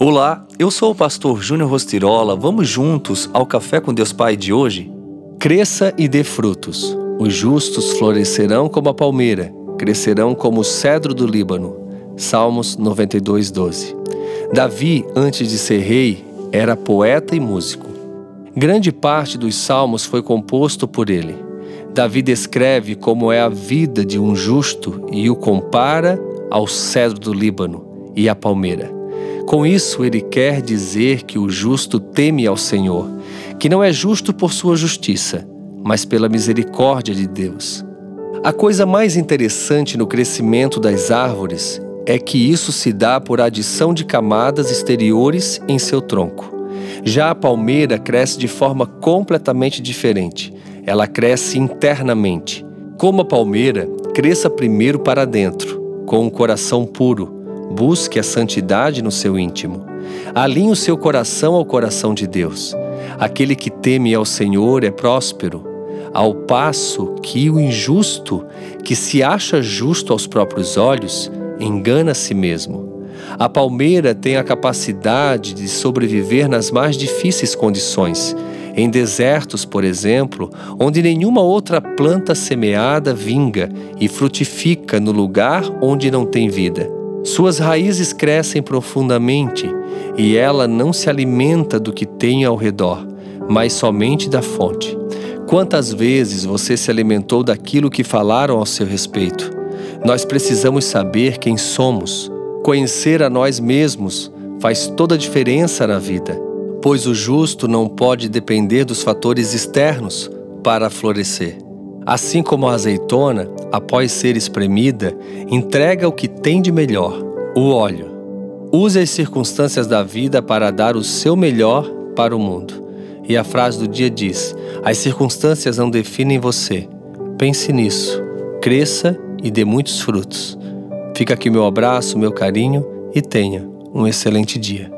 Olá, eu sou o pastor Júnior Rostirola. Vamos juntos ao Café com Deus Pai de hoje? Cresça e dê frutos. Os justos florescerão como a palmeira, crescerão como o cedro do Líbano. Salmos 92, 12. Davi, antes de ser rei, era poeta e músico. Grande parte dos salmos foi composto por ele. Davi descreve como é a vida de um justo e o compara ao cedro do Líbano e à palmeira. Com isso, ele quer dizer que o justo teme ao Senhor, que não é justo por sua justiça, mas pela misericórdia de Deus. A coisa mais interessante no crescimento das árvores é que isso se dá por adição de camadas exteriores em seu tronco. Já a palmeira cresce de forma completamente diferente. Ela cresce internamente. Como a palmeira, cresça primeiro para dentro, com um coração puro, Busque a santidade no seu íntimo. Alinhe o seu coração ao coração de Deus. Aquele que teme ao Senhor é próspero, ao passo que o injusto, que se acha justo aos próprios olhos, engana a si mesmo. A palmeira tem a capacidade de sobreviver nas mais difíceis condições, em desertos, por exemplo, onde nenhuma outra planta semeada vinga e frutifica no lugar onde não tem vida. Suas raízes crescem profundamente e ela não se alimenta do que tem ao redor, mas somente da fonte. Quantas vezes você se alimentou daquilo que falaram ao seu respeito? Nós precisamos saber quem somos. Conhecer a nós mesmos faz toda a diferença na vida, pois o justo não pode depender dos fatores externos para florescer. Assim como a azeitona, após ser espremida, entrega o que tem de melhor, o óleo. Use as circunstâncias da vida para dar o seu melhor para o mundo. E a frase do dia diz: As circunstâncias não definem você. Pense nisso, cresça e dê muitos frutos. Fica aqui meu abraço, meu carinho e tenha um excelente dia.